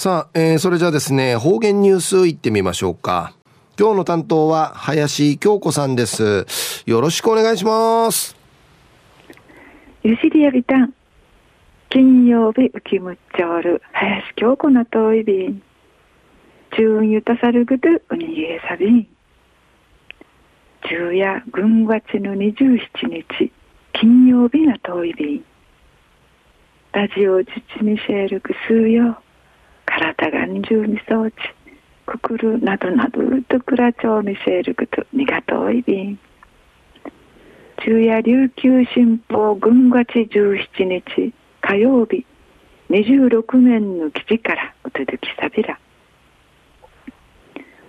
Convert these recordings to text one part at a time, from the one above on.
さあ、えー、それじゃあですね、方言ニュースいってみましょうか。今日の担当は林京子さんです。よろしくお願いします。ゆしりやびたん。金曜日浮きむっちゃおる林京子の遠い便。中ゆたさるぐとうにえさびん。昼夜軍月の27日金曜日の遠い便。ラジオ実にシェルクスーよ。体が二重に装置。くくるなどなどとくらちょうみせることにがといびん。昼夜琉球新報軍月17日火曜日26面の記事からお届きさびら。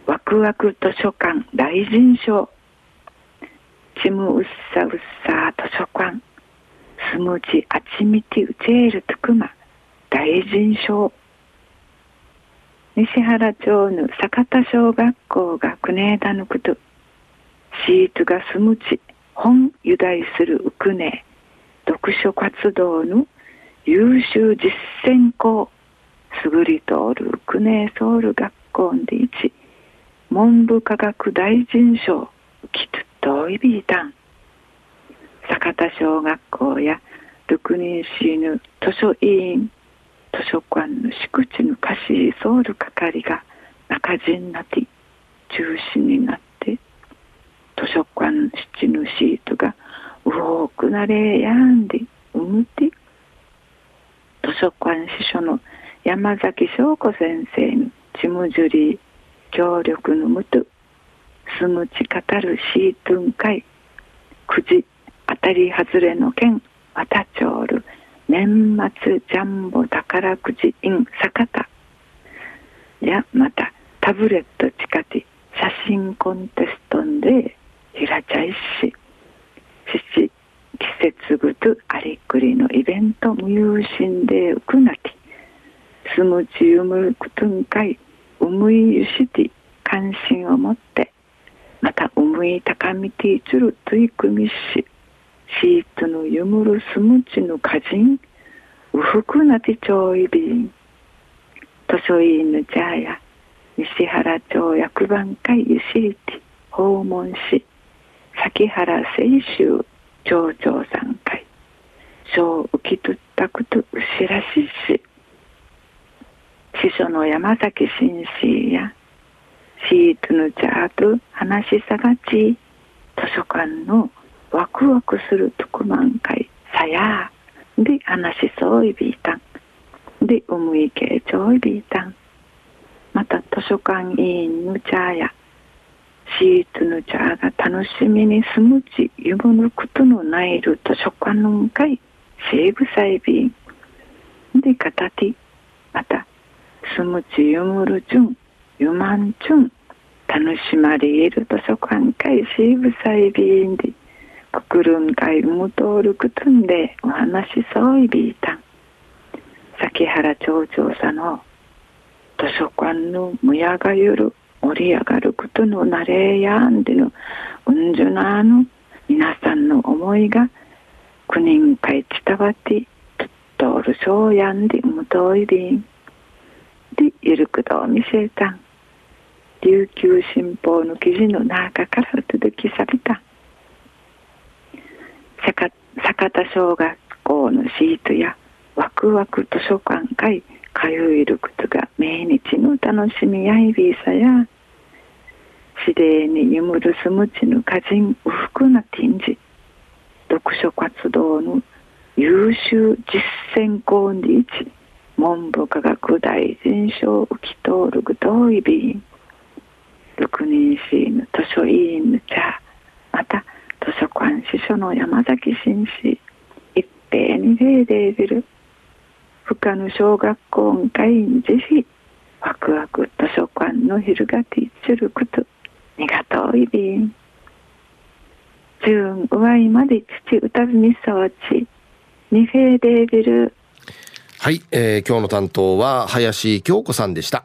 ワクワク図書館大臣賞。チムウッサウッサー図書館。スムジアチミティウチェールトクマ大臣賞。西原町の坂田小学校が国枝のこと。シーツが住むち本由来するウクネ読書活動の優秀実践校。優り通るウクネソウル学校で一。文部科学大臣賞。きつといびいたん。坂田小学校や六人市の図書委員。図書館の敷地の貸しソウル係が中陣なって中心になって図書館の七のシートが多くなれやんでうむて。図書館司書の山崎翔子先生のチムジュリー協力のもと住むち語るシートン会くじ当たり外れの件また年末ジャンボ宝くじ in 酒田。やまたタブレット近く写真コンテストでひらちゃいし七季節ぐとありくりのイベント無有心でうくなき。すむちゆむくとんかいうむいゆして関心を持ってまたうむい高みていつる取り組みし。シートのゆむるすむちの歌人うふくなてちょいびん。図書委員のジャーや西原町役番会ゆしりて訪問し崎原清州町長さん会。小浮きとったことうしらしし師匠の山崎紳士やシートのジャーと話しさがち図書館のワクワクする特番会さや。で話しそういびいたん。でうむいけちょいびいたん。また図書館委員のチャーやシーツのチャーが楽しみに住むちゆむぬことのないる図書館のんかい西部サイビンでかたてまた住むちゆむるちゅんゆまんちゅん楽しまれる図書館会西部サイビンで。くるんかいむとるくとんでお話しそういびいたん崎原町長さの図書館のむやがゆる盛り上がることのなれやんでのうんじゅなの皆さんの思いが9人会伝わってとっとおるそうやんでむといびん。でゆるくど見せたん。琉球新報の記事の中から届きさびた坂田小学校のシートやワクワク図書館会通えることが命日の楽しみやいびさや指令にゆむるすむちの歌人うふくな展示読書活動の優秀実践校に一文部科学大臣賞浮き通るぐといびん六人市の図書委員の茶また図書館司書の山崎紳士一平に例でビル他の小学校ん会員ぜひワクワク図書館の昼がティッチュルクと。にがといびん中上いまで父歌びみそうち。にフェーデービルはい、えー、今日の担当は林京子さんでした。